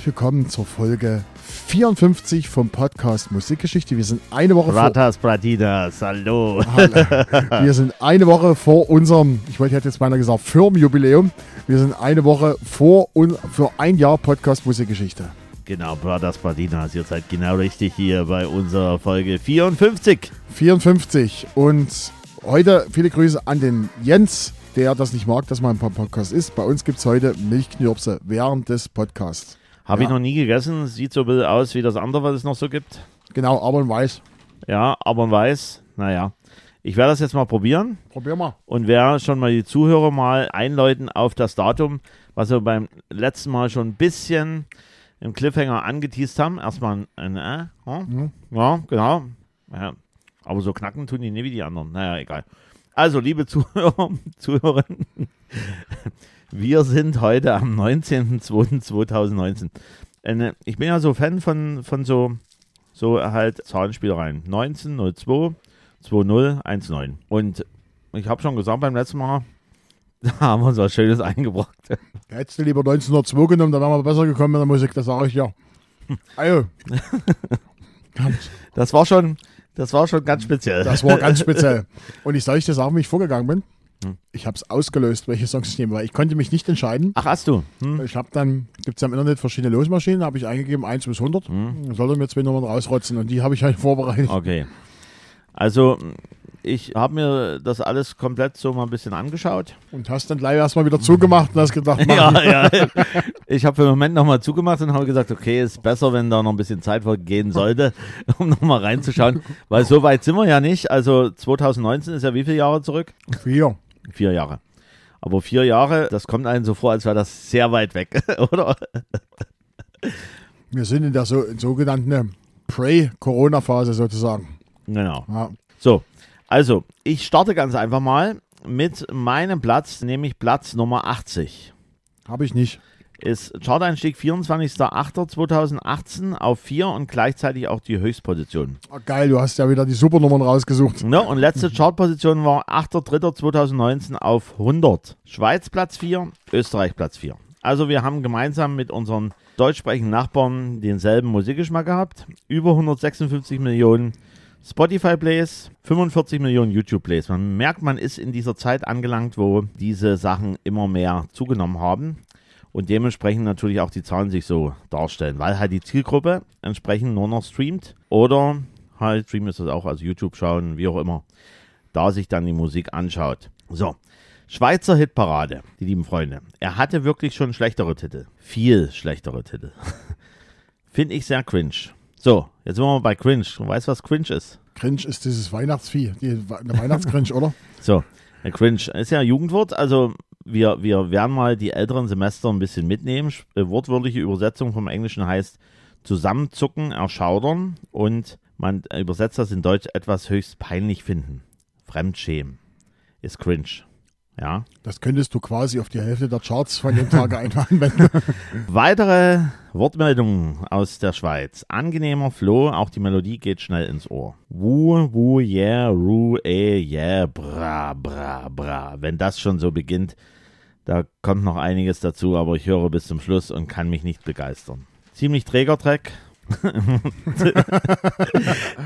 herzlich willkommen zur Folge 54 vom Podcast Musikgeschichte. Wir sind eine Woche vor, Ratas Bratinas, hallo. wir sind eine Woche vor unserem, ich wollte jetzt meiner gesagt, Firmenjubiläum. Wir sind eine Woche vor und für ein Jahr Podcast Musikgeschichte. Genau, Brothers Bratinas, ihr seid genau richtig hier bei unserer Folge 54. 54 und heute viele Grüße an den Jens, der das nicht mag, dass man ein Podcast ist. Bei uns gibt es heute Milchknirpse während des Podcasts. Habe Ja. ich noch nie gegessen, sieht so ein bisschen aus wie das andere, was es noch so gibt. Genau, aber in weiß. Ja, aber man weiß, naja. Ich werde das jetzt mal probieren Probier mal. und werde schon mal die Zuhörer mal einläuten auf das Datum, was wir beim letzten Mal schon ein bisschen im Cliffhanger angeteased haben. Erstmal ein, ein äh, ja, Mhm. ja, genau. Ja, aber so knacken tun die nie wie die anderen. Naja, egal. Also, liebe Zuhörer, Zuhörerinnen, wir sind heute am 19.02.2019. Eine- Ich bin ja so Fan von, von so, so halt Zahlenspielereien. 1902 2019. Und ich habe schon gesagt beim letzten Mal, da haben wir uns was Schönes eingebracht. Hättest du lieber 1902 genommen, dann wären wir besser gekommen mit der Musik, das sage ich ja. Also, Das war schon, das war schon ganz speziell. das war ganz speziell. Und ich soll ich dir sagen, wie ich vorgegangen bin? Hm. Ich habe es ausgelöst, welche Songs ich nehme, weil ich konnte mich nicht entscheiden. Ach, hast du? Hm? Ich habe dann, gibt es ja im Internet verschiedene Losmaschinen, habe ich eingegeben 1 bis 100. Dann soll er mir zwei Nummern rausrotzen und die habe ich halt vorbereitet. Okay. Also, ich habe mir das alles komplett so mal ein bisschen angeschaut. Und hast dann gleich erstmal wieder zugemacht und hast gedacht, mach Ja, ja. Ich habe für den Moment nochmal zugemacht und habe gesagt, okay, ist besser, wenn da noch ein bisschen Zeit vergehen sollte, um nochmal reinzuschauen. Weil so weit sind wir ja nicht. Also 2019 ist ja wie viele Jahre zurück? vier. Vier Jahre. Aber vier Jahre, das kommt einem so vor, als wäre das sehr weit weg, oder? Wir sind in der so, sogenannten Pre-Corona-Phase sozusagen. Genau. Ja. So, also, ich starte ganz einfach mal mit meinem Platz, nämlich Platz Nummer 80. Habe ich nicht. Ist Chart-Einstieg 24.08.2018 auf 4 und gleichzeitig auch die Höchstposition. Ah, geil, du hast ja wieder die Supernummern rausgesucht. Ne? Und letzte Chartposition war 8.3.2019 auf 100. Schweiz Platz 4, Österreich Platz 4. Also wir haben gemeinsam mit unseren deutschsprechenden Nachbarn denselben Musikgeschmack gehabt. Über 156 Millionen Spotify-Plays, 45 Millionen YouTube-Plays. Man merkt, man ist in dieser Zeit angelangt, wo diese Sachen immer mehr zugenommen haben und dementsprechend natürlich auch die Zahlen sich so darstellen, weil halt die Zielgruppe entsprechend nur noch streamt oder halt streamen ist das auch, also YouTube schauen, wie auch immer, da sich dann die Musik anschaut. So, Schweizer Hitparade, die lieben Freunde. Er hatte wirklich schon schlechtere Titel, viel schlechtere Titel. Finde ich sehr cringe. So, jetzt sind wir mal bei cringe. Du weißt, was cringe ist? Cringe ist dieses Weihnachtsvieh, der Weihnachtscringe, oder? So, der Cringe ist ja ein Jugendwort, also wir, wir werden mal die älteren Semester ein bisschen mitnehmen. Äh, Wortwörtliche Übersetzung vom Englischen heißt zusammenzucken, erschaudern und man übersetzt das in Deutsch etwas höchst peinlich finden. Fremdschämen ist cringe. Ja. Das könntest du quasi auf die Hälfte der Charts von dem Tag einfach anwenden. Weitere Wortmeldungen aus der Schweiz. Angenehmer Flow, auch die Melodie geht schnell ins Ohr. Wu, wu, yeah, ru, eh, yeah, bra, bra, bra. Wenn das schon so beginnt, da kommt noch einiges dazu, aber ich höre bis zum Schluss und kann mich nicht begeistern. Ziemlich träger Track.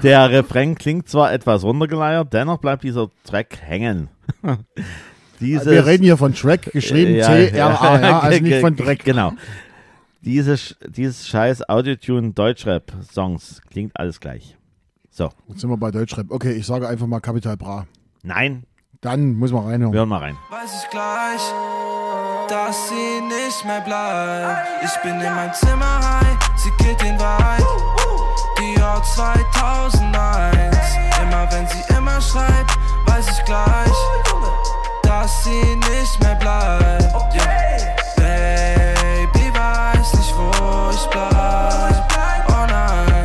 Der Refrain klingt zwar etwas runtergeleiert, dennoch bleibt dieser Track hängen. Dieses, Wir reden hier von Track, geschrieben Ja, T-R-A, ja, also nicht von Dreck. Genau. Dieses, dieses scheiß Autotune Deutschrap-Songs klingt alles gleich. So, Jetzt sind wir bei Deutschrap. Okay, ich sage einfach mal Capital Bra. nein, Dann muss man reinhören. wir hören mal rein. weiß ich gleich, dass sie nicht mehr bleibt. Ich bin in meinem Zimmer high, sie geht den Vibe. Die Jahr 2001, immer wenn sie immer schreibt, weiß ich gleich, dass sie nicht mehr bleibt. Yeah. Wo ich bleib. Oh nein,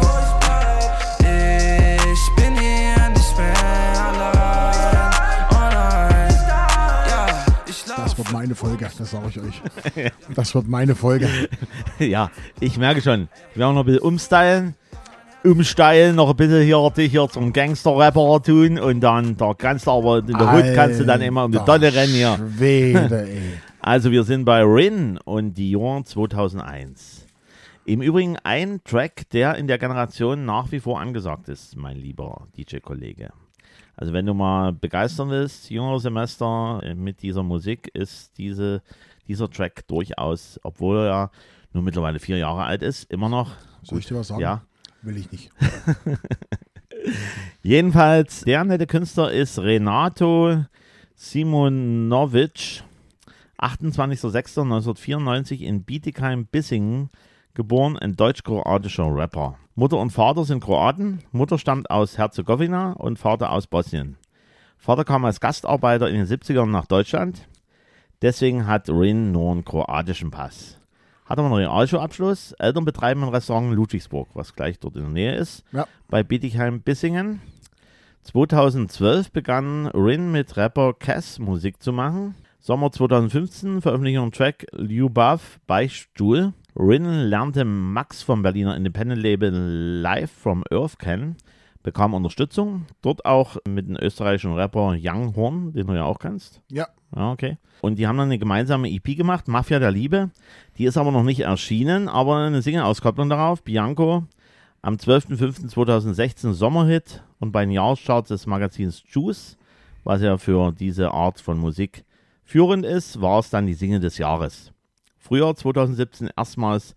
ich bin hier nicht mehr allein. Oh nein, ja, ich Das lauf. wird meine Folge, das sage ich euch. Das wird meine Folge. ja, ich merke schon. Wir werden noch ein bisschen umstylen. Umstylen, noch ein bisschen hier dich hier zum Gangster-Rapper tun und dann, da kannst du aber in der Hood kannst du dann immer um die Donne rennen hier. Schwede, ey. Also wir sind bei Rin und die Jahr 2001. Im Übrigen ein Track, der in der Generation nach wie vor angesagt ist, mein lieber DJ-Kollege. Also wenn du mal begeistern willst, jüngerer Semester äh, mit dieser Musik, ist diese, dieser Track durchaus, obwohl er ja nur mittlerweile vier Jahre alt ist, immer noch. Soll ich dir was sagen? Ja. Will ich nicht. Jedenfalls, der nette Künstler ist Renato Simonovic, 28.06.1994 in Bietigheim-Bissingen geboren, ein deutsch-kroatischer Rapper. Mutter und Vater sind Kroaten, Mutter stammt aus Herzegowina und Vater aus Bosnien. Vater kam als Gastarbeiter in den 70ern nach Deutschland, deswegen hat Rin nur einen kroatischen Pass. Hat aber einen Realschulabschluss, Eltern betreiben ein Restaurant in Ludwigsburg, was gleich dort in der Nähe ist, Ja. bei Bietigheim-Bissingen. 2012 begann Rin mit Rapper Cass Musik zu machen. Sommer 2015 veröffentlichte er einen Track Ljubav Beichtstuhl. Rin lernte Max vom Berliner Independent-Label Live from Earth kennen, bekam Unterstützung, dort auch mit dem österreichischen Rapper Young Horn, den du ja auch kennst. Ja, Ja, okay. Und die haben dann eine gemeinsame EP gemacht, Mafia der Liebe. Die ist aber noch nicht erschienen, aber eine Single-Auskopplung darauf, Bianco, am 12.05.2016 Sommerhit und bei den Jahrescharts des Magazins Juice, was ja für diese Art von Musik führend ist, war es dann die Single des Jahres. Frühjahr 2017 erstmals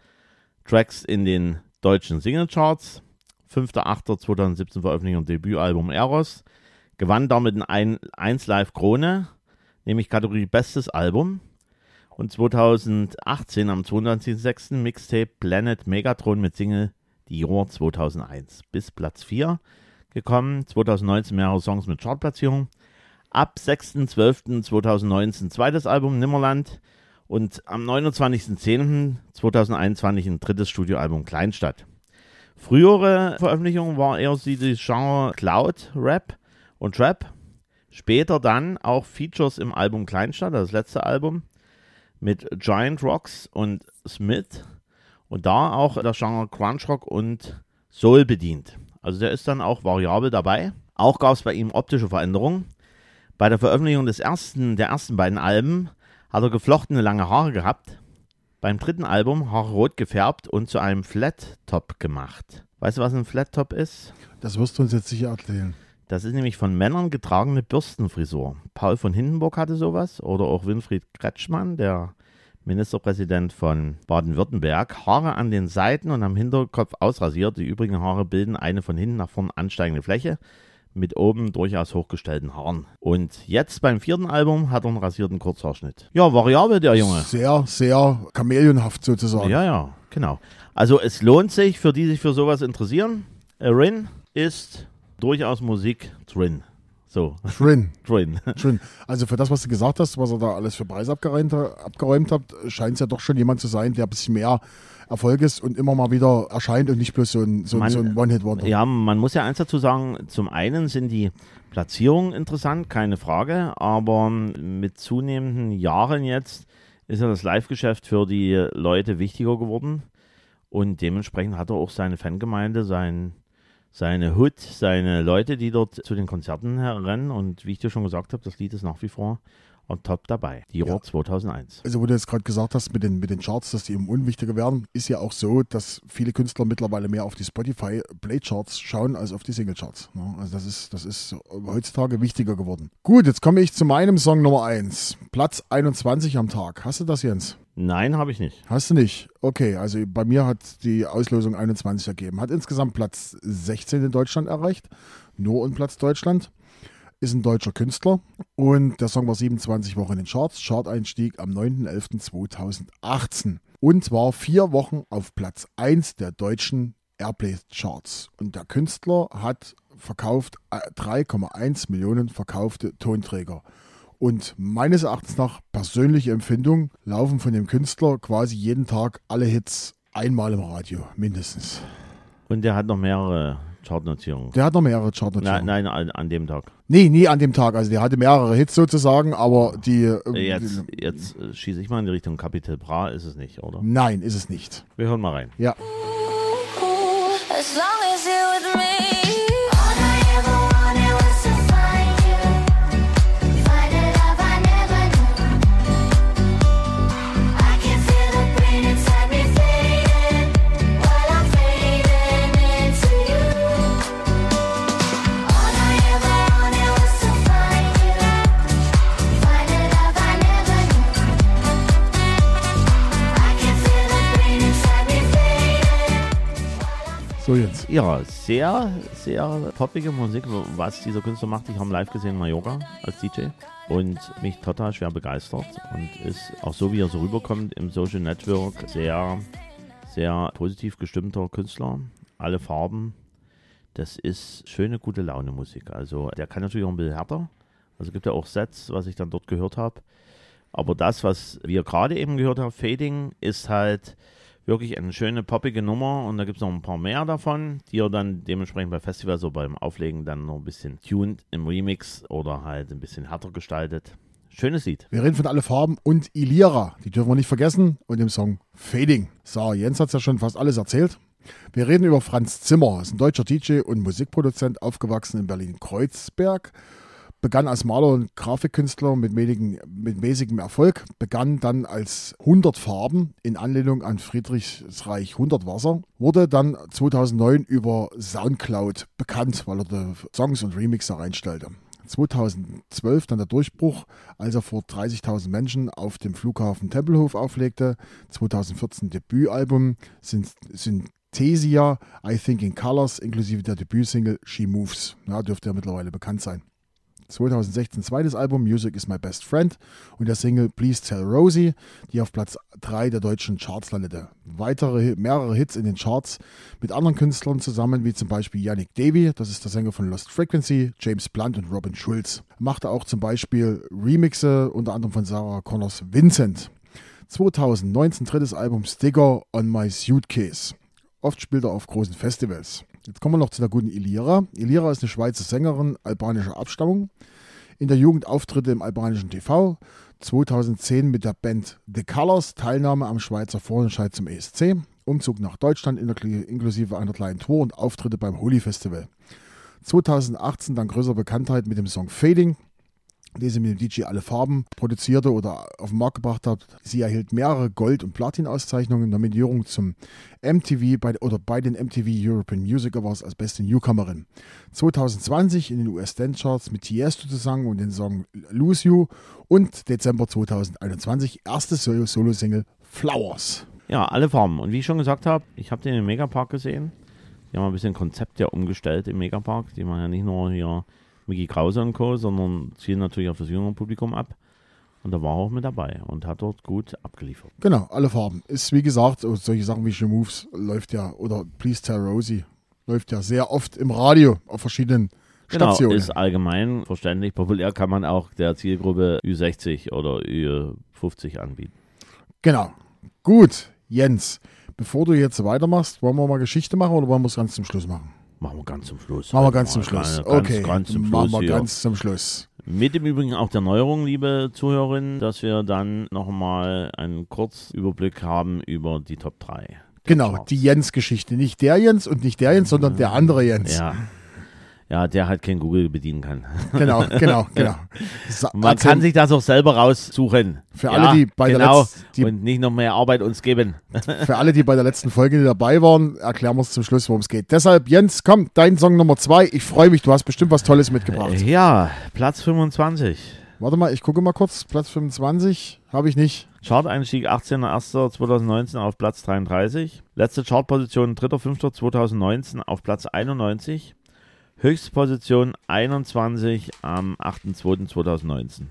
Tracks in den deutschen Singlecharts. 5.8.2017 Veröffentlichung Debütalbum Eros. Gewann damit ein 1 Live Krone, nämlich Kategorie Bestes Album. Und 2018 am 22.06. Mixtape Planet Megatron mit Single Die Rohr 2001 bis Platz 4 gekommen. 2019 mehrere Songs mit Chartplatzierung. Ab 6.12.2019 zweites Album Nimmerland und am 29.10.2021 ein drittes Studioalbum Kleinstadt. Frühere Veröffentlichungen war eher die Genre Cloud Rap und Trap. Später dann auch Features im Album Kleinstadt, das letzte Album, mit Giant Rocks und Smith. Und da auch das Genre Crunch Rock und Soul bedient. Also der ist dann auch variabel dabei. Auch gab es bei ihm optische Veränderungen. Bei der Veröffentlichung des ersten, der ersten beiden Alben hat er geflochtene lange Haare gehabt. Beim dritten Album Haare rot gefärbt und zu einem Flat Top gemacht. Weißt du, was ein Flat Top ist? das wirst du uns jetzt sicher erzählen. Das ist nämlich von Männern getragene Bürstenfrisur. Paul von Hindenburg hatte sowas oder auch Winfried Kretschmann, der Ministerpräsident von Baden-Württemberg. Haare an den Seiten und am Hinterkopf ausrasiert. Die übrigen Haare bilden eine von hinten nach vorn ansteigende Fläche mit oben durchaus hochgestellten Haaren. Und jetzt beim vierten Album hat er einen rasierten Kurzhaarschnitt. Ja, variabel der Junge. Sehr, sehr chameleonhaft sozusagen. Ja, ja, genau. Also es lohnt sich für die sich für sowas interessieren. Rin ist durchaus Musik drin. So, Schön, drin. schön. Also für das, was du gesagt hast, was er da alles für Preise abgeräumt, abgeräumt hat, scheint es ja doch schon jemand zu sein, der ein bisschen mehr Erfolg ist und immer mal wieder erscheint und nicht bloß so ein, so, Man- so ein One-Hit-Wonder. Ja, man muss ja eins dazu sagen, zum einen sind die Platzierungen interessant, keine Frage, aber mit zunehmenden Jahren jetzt ist ja das Live-Geschäft für die Leute wichtiger geworden und dementsprechend hat er auch seine Fangemeinde, sein, seine Hood, seine Leute, die dort zu den Konzerten herrennen und wie ich dir schon gesagt habe, das Lied ist nach wie vor on top dabei. Die Rohr 2001. Also wo du jetzt gerade gesagt hast mit den, mit den Charts, dass die immer unwichtiger werden, ist ja auch so, dass viele Künstler mittlerweile mehr auf die Spotify Play-Charts schauen als auf die Single-Charts. ne? Also das ist, das ist heutzutage wichtiger geworden. Gut, jetzt komme ich zu meinem Song Nummer 1. Platz 21 am Tag. Hast du das, Jens? Nein, habe ich nicht. Hast du nicht? Okay, also bei mir hat die Auslosung 21 ergeben. Hat insgesamt Platz 16 in Deutschland erreicht. Nur in Platz Deutschland. Ist ein deutscher Künstler und der Song war 27 Wochen in den Charts. Chart-Einstieg am 9.11.2018. Und zwar vier Wochen auf Platz 1 der deutschen Airplay-Charts. Und der Künstler hat verkauft äh, 3,1 Millionen verkaufte Tonträger. Und meines Erachtens nach persönliche Empfindung laufen von dem Künstler quasi jeden Tag alle Hits einmal im Radio, mindestens. Und der hat noch mehrere Chartnotierungen. Der hat noch mehrere Nein, Chartnotierungen. nein, an, an dem Tag. Nee, nie an dem Tag. Also der hatte mehrere Hits sozusagen, aber die... äh, Äh, Jetzt, die jetzt äh, schieße ich mal in die Richtung Capital Bra, ist es nicht, oder? nein, ist es nicht. Wir hören mal rein. Ja. Ja, sehr, sehr poppige Musik, was dieser Künstler macht. Ich habe live gesehen in Mallorca als DJ und mich total schwer begeistert und ist auch so, wie er so rüberkommt im Social Network, sehr, sehr positiv gestimmter Künstler. Alle Farben. Das ist schöne, gute Laune Musik. Also der kann natürlich auch ein bisschen härter. Also gibt ja auch Sets, was ich dann dort gehört habe. Aber das, was wir gerade eben gehört haben, Fading, ist halt wirklich eine schöne poppige Nummer und da gibt es noch ein paar mehr davon, die er dann dementsprechend bei Festivals so beim Auflegen dann noch ein bisschen tuned im Remix oder halt ein bisschen härter gestaltet. Schönes Lied. Wir reden von Alle Farben und Ilira. Die dürfen wir nicht vergessen. Und dem Song Fading. So, Jens hat ja schon fast alles erzählt. Wir reden über Franz Zimmer. Ist ein deutscher DJ und Musikproduzent, aufgewachsen in Berlin-Kreuzberg. Begann als Maler und Grafikkünstler mit, mäßigen, mit mäßigem Erfolg. Begann dann als 100 Farben in Anlehnung an Friedrichs Reich 100 Wasser. Wurde dann 2009 über Soundcloud bekannt, weil er da Songs und Remixer reinstellte. 2012 dann der Durchbruch, als er vor 30.000 Menschen auf dem Flughafen Tempelhof auflegte. 2014 Debütalbum Syn- Synthesia, I Think in Colors, inklusive der Debütsingle She Moves. Ja, dürfte ja mittlerweile bekannt sein. 2016 zweites Album Music is My Best Friend und der Single Please Tell Rosie, die auf Platz 3 der deutschen Charts landete. Weitere mehrere Hits in den Charts mit anderen Künstlern zusammen, wie zum Beispiel Yannick Davy, das ist der Sänger von Lost Frequency, James Blunt und Robin Schulz. Machte auch zum Beispiel Remixe, unter anderem von Sarah Connors Vincent. 2019 drittes Album Sticker on My Suitcase. Oft spielt er auf großen Festivals. Jetzt kommen wir noch zu der guten Ilira. Ilira ist eine Schweizer Sängerin albanischer Abstammung. In der Jugend Auftritte im albanischen TV. 2010 mit der Band The Colors Teilnahme am Schweizer Vorentscheid zum ESC. Umzug nach Deutschland inkl- inklusive einer kleinen Tour und Auftritte beim Holy Festival. 2018 dann größere Bekanntheit mit dem Song Fading, den sie mit dem DJ Alle Farben produzierte oder auf den Markt gebracht hat. Sie erhielt mehrere Gold- und Platin-Auszeichnungen, Nominierung zum MTV bei, oder bei den MTV European Music Awards als beste Newcomerin. 2020 in den US-Dance-Charts mit Tiesto zusammen und den Song Lose You und Dezember 2021 erste Solo- Solo-Single Flowers. Ja, alle Farben. Und wie ich schon gesagt habe, ich habe den im Megapark gesehen. Die haben ein bisschen Konzept ja umgestellt im Megapark. Die machen ja nicht nur hier Mickey Krause und Co., sondern zielen natürlich auf das jüngere Publikum ab. Und da war er auch mit dabei und hat dort gut abgeliefert. Genau, alle Farben. Ist wie gesagt, solche Sachen wie She Moves läuft ja, oder Please Tell Rosie, läuft ja sehr oft im Radio auf verschiedenen Genau, Stationen. ist allgemein verständlich. Populär kann man auch der Zielgruppe Ü60 oder Ü50 anbieten. Genau. Gut, Jens, bevor du jetzt weitermachst, wollen wir mal Geschichte machen oder wollen wir es ganz zum Schluss machen? Machen wir ganz zum Schluss. Machen wir ganz zum Ganz- Schluss. Ganz, okay, ganz zum machen Schluss wir hier. ganz zum Schluss. Mit dem Übrigen auch der Neuerung, liebe Zuhörerinnen, dass wir dann nochmal einen Kurzüberblick haben über die Top 3. Genau, die Jens-Geschichte. Nicht der Jens und nicht der Jens, sondern der andere Jens. Ja. Ja, der halt kein Google bedienen kann. Genau, genau, genau. Sa- Man kann sich das auch selber raussuchen. Für ja, alle, die bei der genau, Letz- die- und nicht noch mehr Arbeit uns geben. Für alle, die bei der letzten Folge nicht dabei waren, erklären wir es zum Schluss, worum es geht. Deshalb, Jens, komm, dein Song Nummer zwei. Ich freue mich, du hast bestimmt was Tolles mitgebracht. Ja, Platz 25. Warte mal, ich gucke mal kurz. Platz 25 habe ich nicht. Chart-Einstieg 18.01.2019 auf Platz 33. Letzte Chartposition 3.05.2019 auf Platz 91. Höchstposition 21 am 8.02.2019.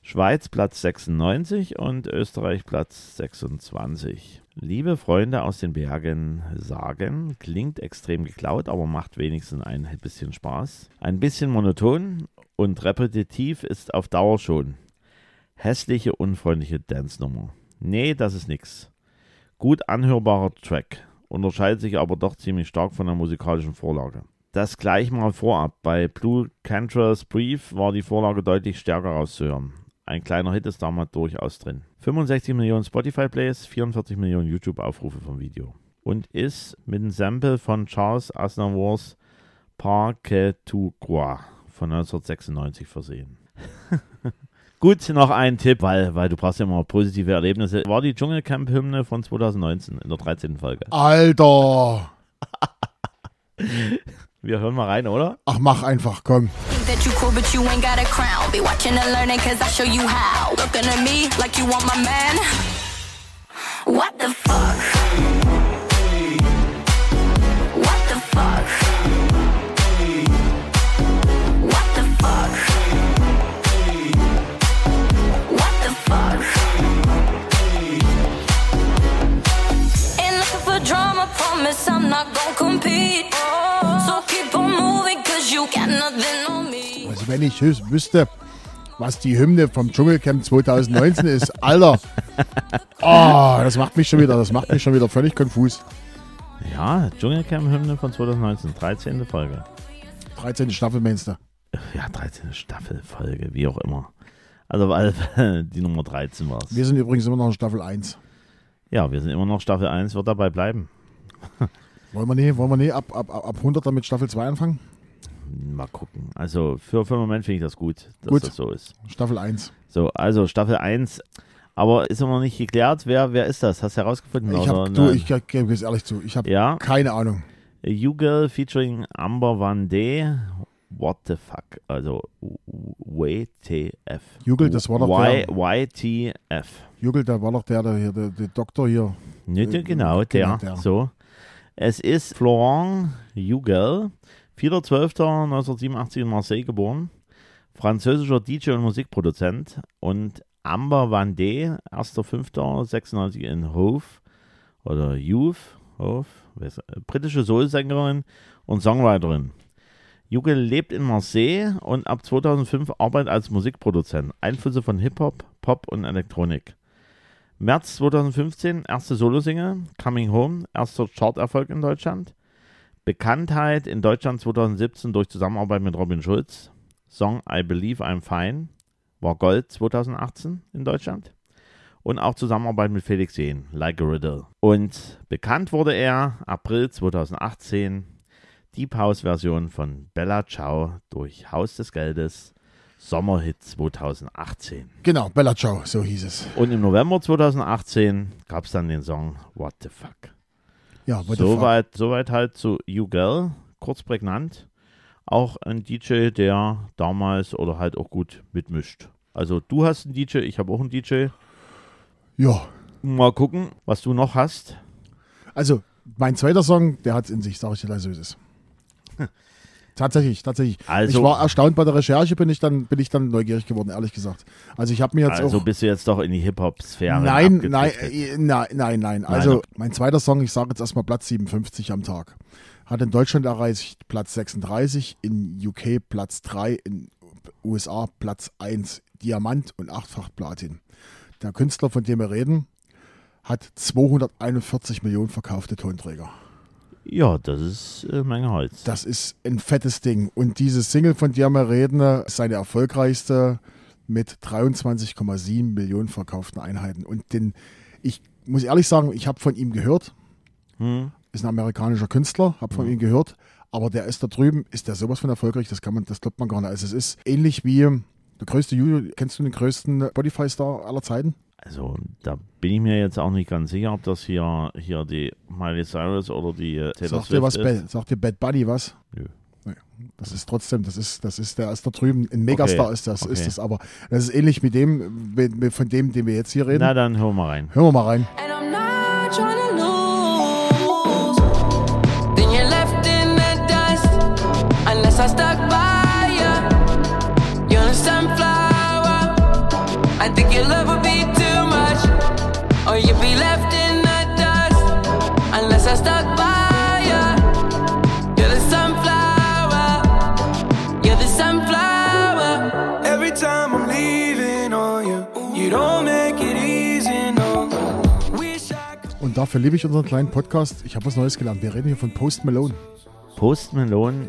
Schweiz Platz 96 und Österreich Platz 26. Liebe Freunde aus den Bergen sagen, klingt extrem geklaut, aber macht wenigstens ein bisschen Spaß. Ein bisschen monoton und repetitiv ist auf Dauer schon. Hässliche, unfreundliche Dance-Nummer. Nee, das ist nix. Gut anhörbarer Track, unterscheidet sich aber doch ziemlich stark von der musikalischen Vorlage. Das gleich mal vorab. Bei Blue Cantrell's Brief war die Vorlage deutlich stärker rauszuhören. Ein kleiner Hit ist damals durchaus drin. 65 Millionen Spotify-Plays, 44 Millionen YouTube-Aufrufe vom Video. Und ist mit einem Sample von Charles Aznavours Parquet tout Croix von 1996 versehen. Gut, noch ein Tipp, weil, weil du brauchst ja immer positive Erlebnisse. War die Dschungelcamp-Hymne von 2019 in der 13. Folge. Alter. Wir hören mal rein, oder? Ach, mach einfach, komm. Think that you cool, but you ain't got a crown. Be watching and learning, cause I show you how. Looking at me like you want my man. What the fuck? Ich wüs- wüsste, was die Hymne vom Dschungelcamp 2019 ist, Alter. Oh, das macht mich schon wieder, das macht mich schon wieder völlig konfus. Ja, Dschungelcamp-Hymne von 2019, 13. Folge. 13. Staffel meinst du? Ja, 13. Staffel, Folge, wie auch immer. Also auf alle Fälle die Nummer 13 war es. Wir sind übrigens immer noch in Staffel 1. Ja, wir sind immer noch Staffel 1, wird dabei bleiben. Wollen wir nicht, wollen wir nicht ab, ab, ab 100 dann mit Staffel 2 anfangen? Mal gucken. Also für, für den Moment finde ich das gut, dass Gut. das so ist. Staffel 1. So, also Staffel 1. Aber ist immer noch nicht geklärt, wer, wer ist das? Hast du herausgefunden? Ich hab, du, ich gebe es ehrlich zu, ich habe ja, keine Ahnung. You-Girl featuring Amber Van Day. What the fuck? Also WTF. Jugel, das war doch y, der- YTF. Jugel, da war doch der, der, der, der Doktor hier. Ne, Äh, genau, der. genau, der. So. Es ist Florent Jugel, 4.12.1987 in Marseille geboren, französischer DJ und Musikproduzent und Amber Van Day, 1.5.96 in Hove oder Youth, Hove, britische Soul-Sängerin und Songwriterin. Jugel lebt in Marseille und ab 2005 arbeitet als Musikproduzent. Einflüsse von Hip-Hop, Pop und Elektronik. März 2015, erste Solosingle, Coming Home, erster Charterfolg in Deutschland. Bekanntheit in Deutschland 2017 durch Zusammenarbeit mit Robin Schulz. Song I Believe I'm Fine war Gold 2018 in Deutschland. Und auch Zusammenarbeit mit Felix Jähn, Like a Riddle. Und bekannt wurde er April 2018, Deep House Version von Bella Ciao durch Haus des Geldes, Sommerhit 2018. Genau, Bella Ciao, so hieß es. Und im November 2018 gab es dann den Song What the Fuck. Ja. Soweit soweit halt zu You Girl, kurz prägnant. Auch ein DJ, der damals oder halt auch gut mitmischt. Also du hast einen DJ, ich habe auch einen DJ. Ja, Mal gucken, was du noch hast. also mein zweiter Song, der hat es in sich, sag ich dir leise, so ist es. Tatsächlich, tatsächlich. Also- ich war erstaunt bei der Recherche, bin ich dann, bin ich dann neugierig geworden, ehrlich gesagt. Also ich habe mir jetzt Also auch. bist du jetzt doch in die Hip-Hop-Sphäre. Nein, nein, äh, nein, nein, nein. Also mein zweiter Song, ich sage jetzt erstmal Platz 57 am Tag. Hat in Deutschland erreicht Platz 36, in UK Platz 3, in USA Platz 1, Diamant und achtfach Platin. Der Künstler, von dem wir reden, hat 241 Millionen verkaufte Tonträger. Ja, das ist äh, Menge Holz. Das ist ein fettes Ding. Und diese Single, von der wir reden, ist seine erfolgreichste mit 23,7 Millionen verkauften Einheiten. Und den, ich muss ehrlich sagen, ich habe von ihm gehört. Hm? Ist ein amerikanischer Künstler, habe von ihm gehört. Aber der ist da drüben, ist der sowas von erfolgreich, das kann man, das glaubt man gar nicht. Also es ist ähnlich wie der größte Juju, kennst du den größten Spotify-Star aller Zeiten? Also da bin ich mir jetzt auch nicht ganz sicher, ob das hier, hier die Miley Cyrus oder die äh, Taylor Sagt dir was, Swift ist. Bad, sagt dir Bad Bunny was? Nö. Das ist trotzdem, das ist, das ist, der ist da drüben, ein Megastar Okay, ist das, okay. ist das, aber das ist ähnlich mit dem, von dem, den wir jetzt hier reden. Na, dann hören wir rein. Hören wir mal rein. And I'm not trying to lose. Then you're left in the dust. Unless I stuck Und dafür liebe ich unseren kleinen Podcast. Ich habe was Neues gelernt. Wir reden hier von Post Malone. Post Malone,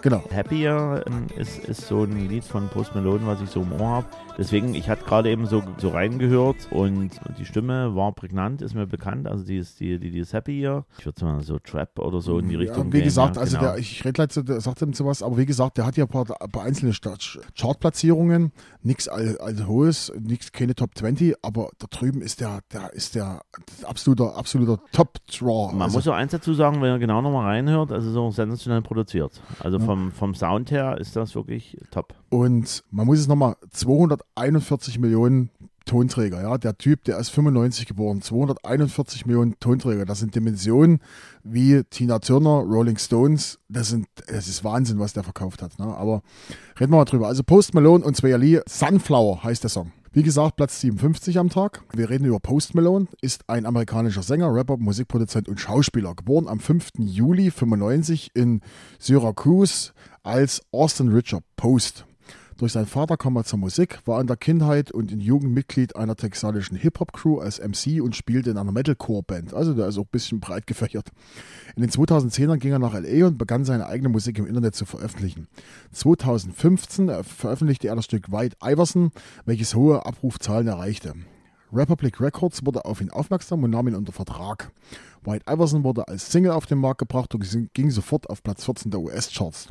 Genau. Happier ähm, ist, ist so ein Lied von Post Malone, was ich so im Ohr habe. Deswegen, ich hatte gerade eben so, so reingehört und die Stimme war prägnant, ist mir bekannt. Also die ist, die, die, die ist Happier. Ich würde mal so Trap oder so in die Richtung Ja, wie gehen, gesagt, ja, also genau. der, ich rede gleich, zu- der sagt ihm sowas, aber wie gesagt, der hat ja ein paar, ein paar einzelne Chartplatzierungen, nichts all hohes, nix, keine Top 20, aber da drüben ist der, der ist der absoluter, absoluter Top-Draw. Man also, muss so eins dazu sagen, wenn ihr genau nochmal reinhört, also so sensationell produziert. Also vom, vom Sound her ist das wirklich top. und man muss es nochmal, 241 Millionen Tonträger, ja, der Typ, der ist 95 geboren, 241 Millionen Tonträger, das sind Dimensionen wie Tina Turner, Rolling Stones, das sind, das ist Wahnsinn, was der verkauft hat, ne? aber reden wir mal drüber. Also Post Malone und Lee, Sunflower heißt der Song. Wie gesagt, Platz 57 am Tag. Wir reden über Post Malone, ist ein amerikanischer Sänger, Rapper, Musikproduzent und Schauspieler. Geboren am 5. Juli 95 in Syracuse als Austin Richard Post. Durch seinen Vater kam er zur Musik, war in der Kindheit und in Jugend Mitglied einer texanischen Hip-Hop-Crew als MC und spielte in einer Metalcore-Band. Also der ist auch ein bisschen breit gefächert. In den 2010ern ging er nach LA und begann seine eigene Musik im Internet zu veröffentlichen. 2015 veröffentlichte er das Stück White Iverson, welches hohe Abrufzahlen erreichte. Republic Records wurde auf ihn aufmerksam und nahm ihn unter Vertrag. White Iverson wurde als Single auf den Markt gebracht und ging sofort auf Platz 14 der US-Charts.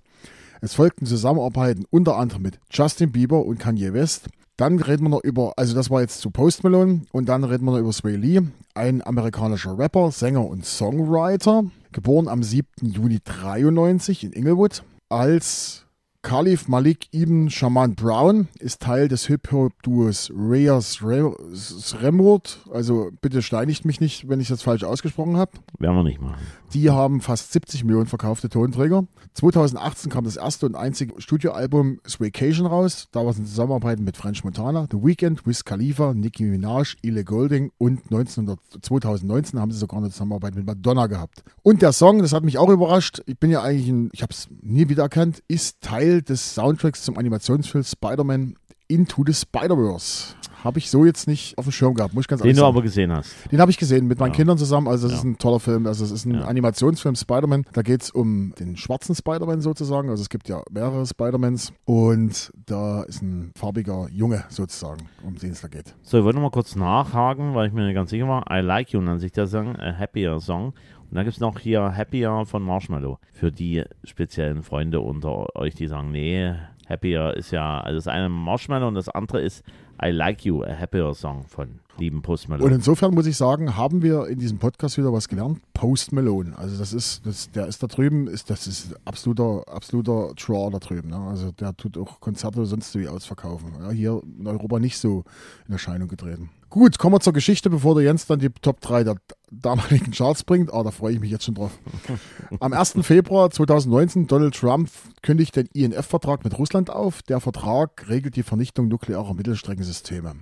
Es folgten Zusammenarbeiten unter anderem mit Justin Bieber und Kanye West. Dann reden wir noch über, also das war jetzt zu Post Malone und dann reden wir noch über Sway Lee, ein amerikanischer Rapper, Sänger und Songwriter, geboren am 7. Juni 93 in Inglewood als Khalif Malik Ibn Shaman Brown ist Teil des Hip-Hop-Duos Reyes Remwood. Also bitte steinigt mich nicht, wenn ich das falsch ausgesprochen habe. Werden wir nicht machen. Die haben fast 70 Millionen verkaufte Tonträger. 2018 kam das erste und einzige Studioalbum Swaycation raus. Da war es in Zusammenarbeit mit French Montana, The Weeknd, Wiz Khalifa, Nicki Minaj, Ile Golding und 1900, 2019 haben sie sogar eine Zusammenarbeit mit Madonna gehabt. Und der Song, das hat mich auch überrascht, ich bin ja eigentlich ein, ich habe es nie wiedererkannt, ist Teil des Soundtracks zum Animationsfilm Spider-Man Into the Spider-Verse. Habe ich so jetzt nicht auf dem Schirm gehabt, muss ich ganz Den ehrlich du sagen. aber gesehen hast. Den habe ich gesehen mit meinen Ja. Kindern zusammen. Also, das Ja. ist ein toller Film. Also, es ist ein Ja. Animationsfilm Spider-Man. Da geht es um den schwarzen Spider-Man sozusagen. Also, es gibt ja mehrere Spider-Mans. Und da ist ein farbiger Junge sozusagen, um den es da geht. So, ich wollte noch mal kurz nachhaken, weil ich mir nicht ganz sicher war. I Like You nennt sich der Song, a Happier Song. Und dann gibt es noch hier Happier von Marshmallow. Für die speziellen Freunde unter euch, die sagen, nee, Happier ist ja, also das eine Marshmallow und das andere ist I Like You, a Happier Song von lieben Post Malone. Und insofern muss ich sagen, haben wir in diesem Podcast wieder was gelernt. Post Malone. Also, das ist, das, der ist da drüben, ist, das ist absoluter, absoluter Draw da drüben. Ne? Also, der tut auch Konzerte sonst wie ausverkaufen. Ja, hier in Europa nicht so in Erscheinung getreten. Gut, kommen wir zur Geschichte, bevor der Jens dann die Top 3 der damaligen Charts bringt. Ah, da freue ich mich jetzt schon drauf. Am 1. Februar 2019, Donald Trump kündigt den INF-Vertrag mit Russland auf. Der Vertrag regelt die Vernichtung nuklearer Mittelstreckensysteme.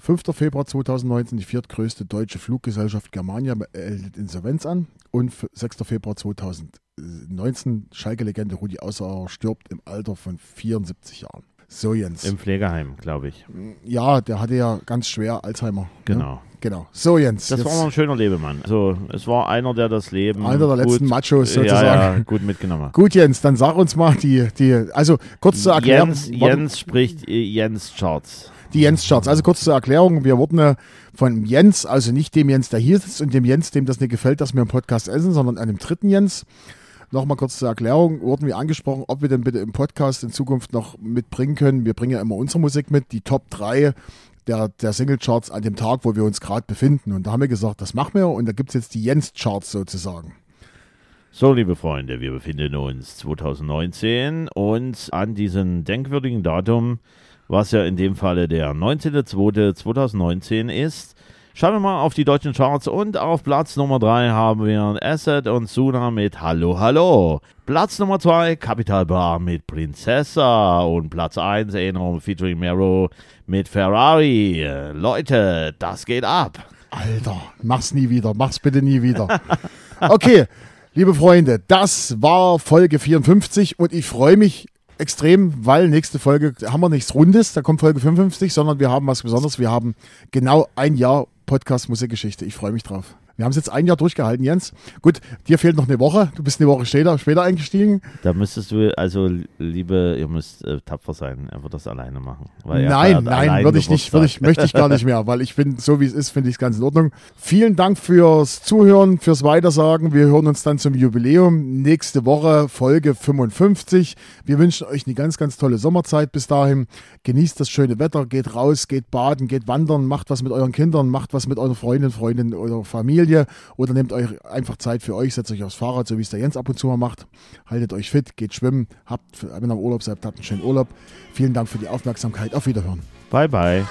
5. Februar 2019, die viertgrößte deutsche Fluggesellschaft Germania meldet Insolvenz an. Und f- 6. Februar 2019, Schalke-Legende Rudi Außer stirbt im Alter von 74 Jahren. So, Jens. Im Pflegeheim, glaube ich. ja, der hatte ja ganz schwer Alzheimer. Genau. Ne? Genau. So, Jens. Das jetzt war noch ein schöner Lebemann. Also, es war einer, der das Leben. einer der letzten gut, Machos ja, sozusagen. ja, gut mitgenommen. Gut, Jens, dann sag uns mal die, die also kurz zur Erklärung. Jens, Jens spricht äh, Jens Charts. Die Jens-Charts. Also kurz zur Erklärung. Wir wurden äh, von Jens, also nicht dem Jens, der hier sitzt und dem Jens, dem das nicht gefällt, dass wir im Podcast essen, sondern einem dritten Jens. Nochmal kurz zur Erklärung, wurden wir angesprochen, ob wir denn bitte im Podcast in Zukunft noch mitbringen können. Wir bringen ja immer unsere Musik mit, die Top 3 der, der Single-Charts an dem Tag, wo wir uns gerade befinden. Und da haben wir gesagt, das machen wir und da gibt es jetzt die Jens-Charts sozusagen. So, liebe Freunde, wir befinden uns 2019 und an diesem denkwürdigen Datum, was ja in dem Falle der 19.02.2019 ist, schauen wir mal auf die deutschen Charts und auf Platz Nummer 3 haben wir Asset und Suna mit Hallo Hallo. Platz Nummer 2 Capital Bar mit Prinzessa und Platz 1 Erinnerung featuring Mero mit Ferrari. Leute, das geht ab. Alter, mach's nie wieder, mach's bitte nie wieder. Okay, liebe Freunde, das war Folge 54 und ich freue mich extrem, weil nächste Folge haben wir nichts Rundes, da kommt Folge 55, sondern wir haben was Besonderes. Wir haben genau ein Jahr Podcast Musikgeschichte. Ich freue mich drauf. Wir haben es jetzt ein Jahr durchgehalten, Jens. Gut, dir fehlt noch eine Woche. Du bist eine Woche später, später eingestiegen. Da müsstest du, also liebe, ihr müsst äh, tapfer sein, er wird das alleine machen. Nein, nein, würde ich nicht, würde ich, möchte ich gar nicht mehr, weil ich finde, so wie es ist, finde ich es ganz in Ordnung. Vielen Dank fürs Zuhören, fürs Weitersagen. Wir hören uns dann zum Jubiläum nächste Woche, Folge 55. Wir wünschen euch eine ganz, ganz tolle Sommerzeit bis dahin. Genießt das schöne Wetter, geht raus, geht baden, geht wandern, macht was mit euren Kindern, macht was mit euren Freundinnen, Freundinnen oder Familie oder nehmt euch einfach Zeit für euch, setzt euch aufs Fahrrad, so wie es der Jens ab und zu mal macht. Haltet euch fit, geht schwimmen, habt, wenn ihr im Urlaub seid, habt einen schönen Urlaub. Vielen Dank für die Aufmerksamkeit. Auf Wiederhören. Bye, bye.